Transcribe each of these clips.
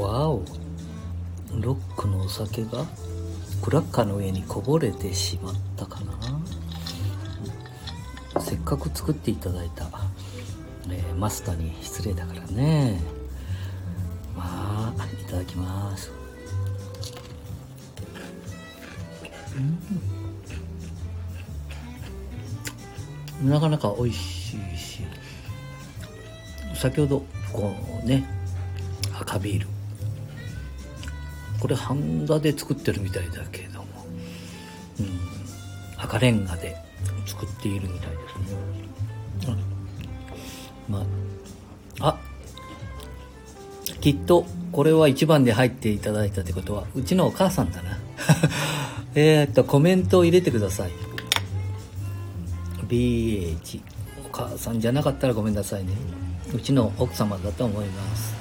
わお。ロックのお酒がクラッカーの上にこぼれてしまったかな。せっかく作っていただいた、えー、マスターに失礼だからね。まあいただきます。うん。なかなか美味しいし先ほどこうね赤ビール。これハンダで作ってるみたいだけども、うん、赤レンガで作っているみたいですね、うん、まああきっとこれは一番で入っていただいたってことはうちのお母さんだな。えっとコメントを入れてください。BH お母さんじゃなかったらごめんなさいね。うちの奥様だと思います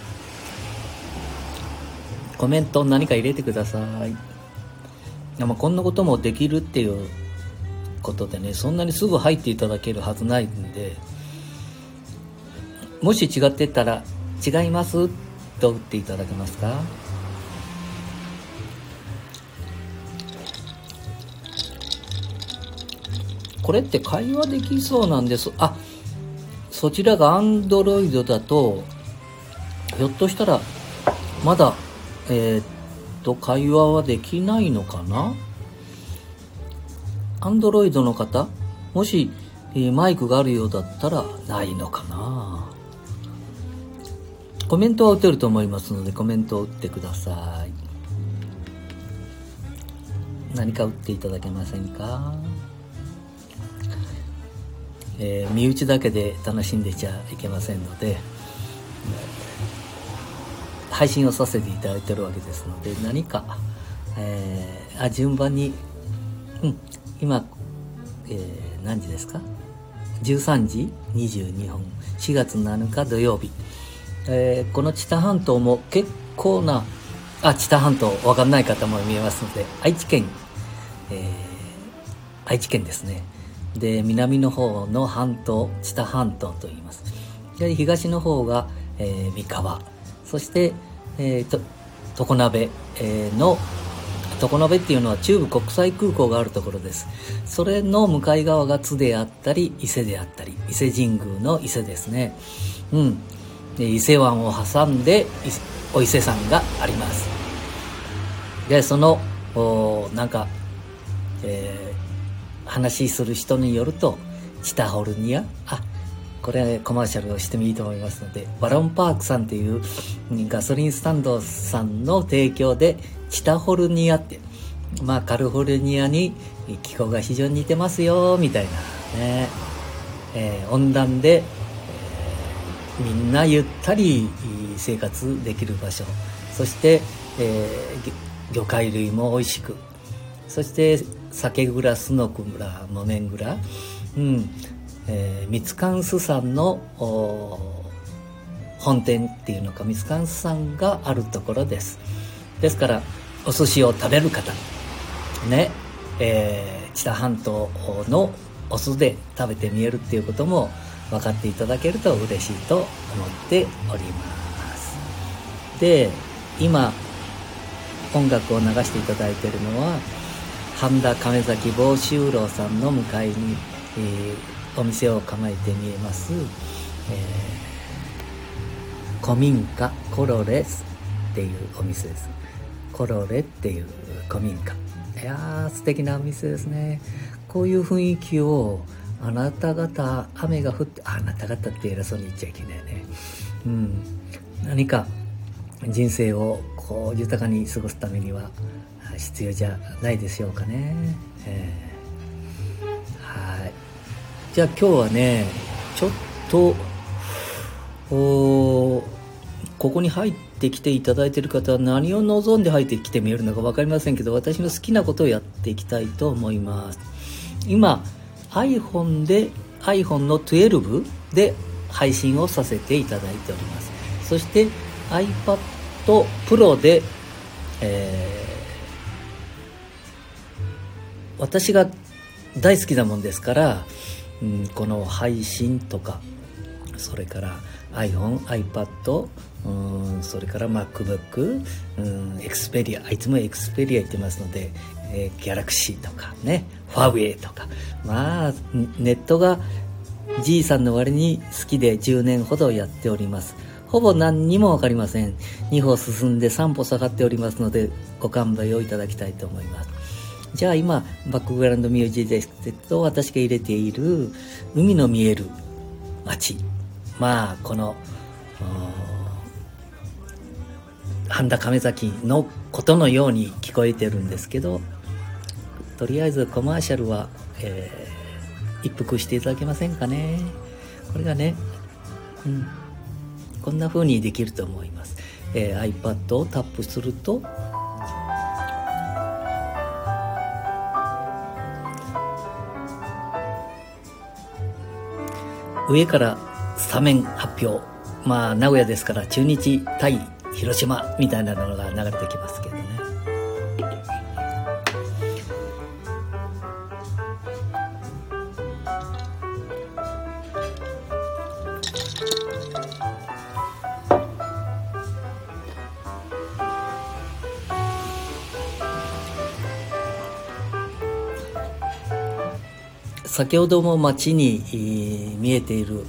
コメント何か入れてください。まあ、こんなこともできるっていうことでねそんなにすぐ入っていただけるはずないんでもし違ってたら「違います」と打っていただけますか？これって会話できそうなんです。あそちらが Android だとひょっとしたらまだえー、っと会話はできないのかな？Android の方？もし、え、マイクがあるようだったらないのかな？コメントは打てると思いますのでコメントを打ってください。何か打っていただけませんか？えー、身内だけで楽しんでちゃいけませんので。配信をさせていただいてるわけですので何か、えー、あ順番に、うん、今、えー、何時ですか？13時22分4月7日土曜日、えー、この知多半島も結構なあ知多半島分かんない方も見えますので愛知県、え、愛知県ですね。で南の方の半島知多半島と言います。で東の方が、え、三河。そして、えー、と常鍋、えー、の常鍋っていうのは中部国際空港があるところです。それの向かい側が津であったり伊勢であったり伊勢神宮の伊勢ですね。うん。で伊勢湾を挟んでお伊勢山があります。でそのおなんか、えー話する人によるとチタホルニア？あこれコマーシャルをしてもいいと思いますのでバロンパークさんっていうガソリンスタンドさんの提供でチタホルニアってまあカリフォルニアに気候が非常に似てますよみたいなね、えー、温暖で、えー、みんなゆったり生活できる場所。そして、えー、魚介類も美味しく。そして酒蔵スノク村木綿蔵うん。えー、ミツカンスさんの本店っていうのかミツカンスさんがあるところです。ですからお寿司を食べる方ねえー、知多半島のお酢で食べてみえるっていうことも分かっていただけると嬉しいと思っております。で今音楽を流していただいているのは半田亀崎房州楼さんの向かいに、えー、お店を構えて見えます、えー、古民家コロレスっていうお店です。コロレっていう古民家。いやー素敵なお店ですね。こういう雰囲気をあなた方雨が降ってあなた方って偉そうに言っちゃいけないね。うん。何か人生をこう豊かに過ごすためには必要じゃないでしょうかね、えー、じゃあ今日はねちょっとここに入ってきていただいている方は何を望んで入ってきてみえるのか分かりませんけど私の好きなことをやっていきたいと思います。今 iPhone で iPhone の12で配信をさせていただいております。そして iPad Pro で、えー私が大好きなもんですから、うん、この配信とかそれから iPhone、iPad、うんそれから MacBook、うん、Xperia、いつも Xperia 言ってますので、えー、Galaxy とかね、ファーウェイとか、まあ、ネットがじいさんの割に好きで10年ほどやっております。ほぼ何にもわかりません。2歩進んで3歩下がっておりますので、ご勘弁をいただきたいと思います。じゃあ今、バックグラウンドミュージックと私が入れている海の見える街。まあ、この、半田亀崎のことのように聞こえてるんですけど、とりあえずコマーシャルは、えー、一服していただけませんかね。これがね、うん。こんな風にできると思います、えー、iPad をタップすると上からスタメン発表。まあ名古屋ですから中日対広島みたいなのが流れてきます。先ほども街に、見えている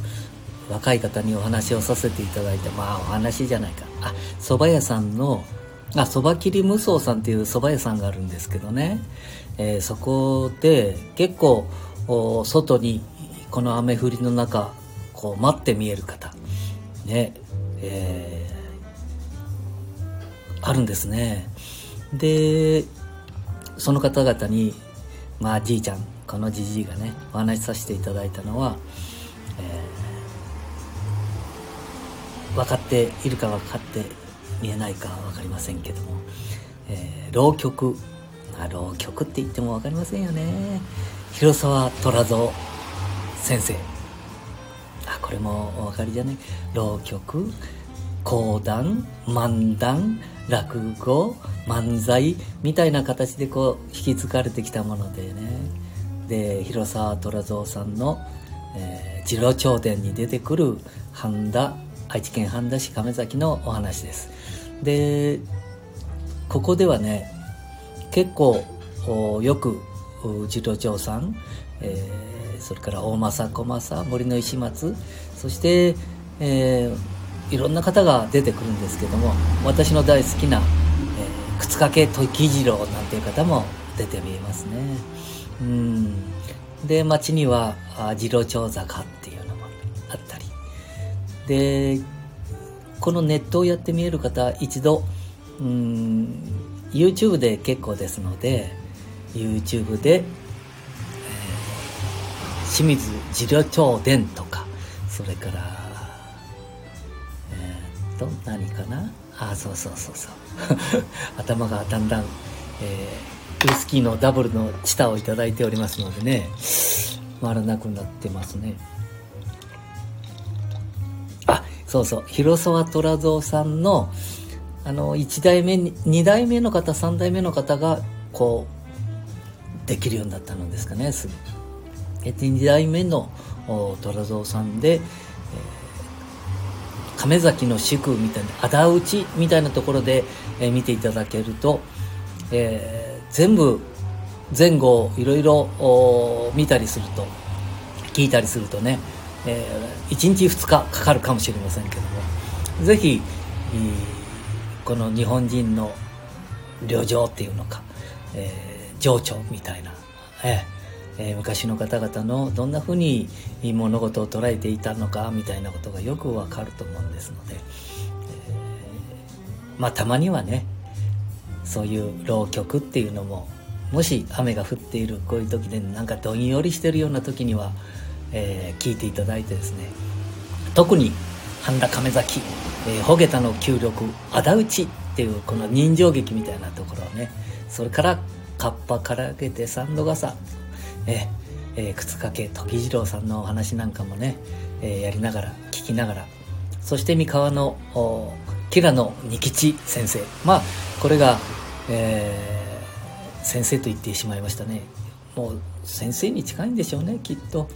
若い方にお話をさせていただいてまあお話じゃないか。あ蕎麦屋さんのあ蕎麦切り無双さんっていう蕎麦屋さんがあるんですけどね、えー、そこで結構外にこの雨降りの中こう待って見える方ねえー、あるんですね。でその方々にまあじいちゃんこのじじいがねお話しさせていただいたのは、えー、分かっているか分かって見えないか分かりませんけども、えー、浪曲。あ浪曲って言っても分かりませんよね。広沢虎蔵先生。あこれもお分かりじゃない？浪曲。講談。漫談。落語。漫才。みたいな形でこう引き継がれてきたものでね。で広沢虎蔵さんの、えー、次郎頂点に出てくる半田愛知県半田市亀崎のお話ですでここではね結構よく次郎長さん、えー、それから大政小政森の石松そして、えー、いろんな方が出てくるんですけども私の大好きな、えー、靴掛時次郎なんていう方も出て見えますね。うん。で町には次郎長坂っていうのもあったり。でこのネットをやってみえる方一度うん YouTube で結構ですので YouTube で、えー、清水次郎長伝とかそれからえー、っと何かな？あそうそうそうそう。頭がだんだん、えーウイスキーのダブルのチタをいただいておりますのでね。回らなくなってますね。あそうそう。広沢虎蔵さんのあの1代目2代目の方3代目の方がこうできるようになったのですかね。すぐ2代目の虎蔵さんで、えー、亀崎の宿みたいな仇討ちみたいなところで、えー、見ていただけると、えー全部前後いろいろ見たりすると聞いたりするとね、えー、1日2日かかるかもしれませんけどもぜひこの日本人の旅情っていうのか、えー、情緒みたいな、えー、昔の方々のどんなふうに物事を捉えていたのかみたいなことがよくわかると思うんですので、えー、まあたまにはねそういう浪曲っていうのももし雨が降っているこういう時でなんかどんよりしてるような時には、えー、聞いていただいてですね。特に半田亀崎、えー、ホゲタの旧力仇討ちっていうこの人情劇みたいなところをねそれからカッパからげて三度傘、えー、靴掛け時次郎さんのお話なんかもね、えー、やりながら聞きながらそして三河の吉良の仁吉先生。まあこれがえー、先生と言ってしまいましたね。もう先生に近いんでしょうねきっと。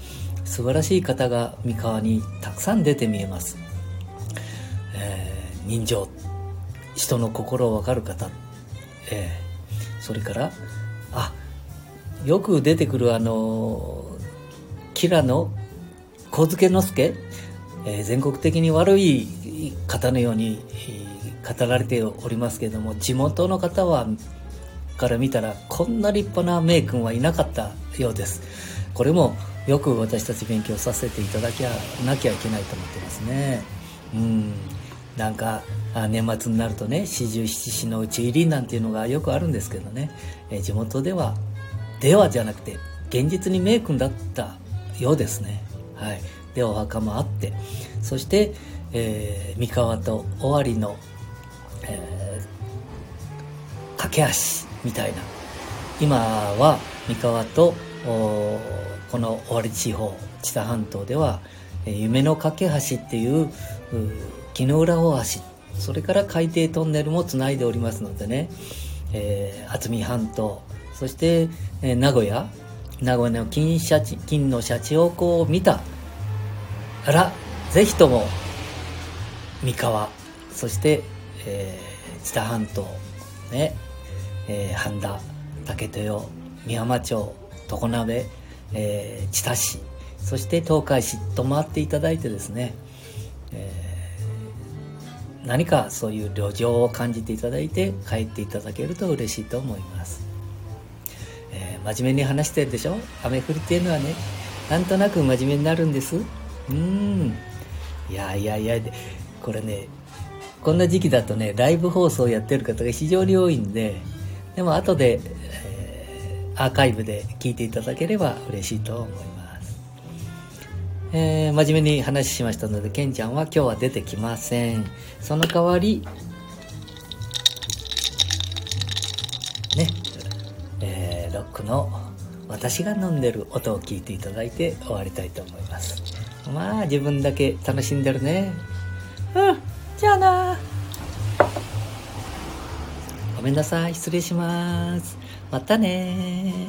素晴らしい方が三河にたくさん出て見えます。えー、人情人の心を分かる方、えー、それからあよく出てくるあのキラの小助之助、えー、全国的に悪い方のように語られておりますけれども地元の方はから見たらこんな立派な名君はいなかったようです。これもよく私たち勉強させていただきゃなきゃいけないと思ってますね。うん。なんか年末になるとね四十七士のうち入りなんていうのがよくあるんですけどね、え地元ではではじゃなくて現実に名君だったようですね。はい。でお墓もあって。そして、えー、三河と尾張の、えー、架け橋みたいな。今は三河とこの尾張地方知多半島では、夢の架け橋っていう木の浦大橋。それから海底トンネルもつないでおりますのでね、えー、渥美半島。そして、えー、名古屋。名古屋の金シャチ金のシャチホコを見たらぜひとも三河。そして、えー、知多半島ね、えー、半田竹豊美浜町常鍋、えー、知多市そして東海市と回っていただいてですね、えー、何かそういう旅情を感じていただいて帰っていただけると嬉しいと思います、えー、真面目に話してるでしょ？雨降りっていうのはねなんとなく真面目になるんです。うん。いやいやいやこれねこんな時期だとねライブ放送やってる方が非常に多いんででも後で、えー、アーカイブで聞いていただければ嬉しいと思います、えー、真面目に話しましたのでケンちゃんは今日は出てきません。その代わりねえー、ロックの私が飲んでる音を聞いていただいて終わりたいと思います。まあ自分だけ楽しんでるね。うん。じゃあな。ごめんなさい失礼します。またね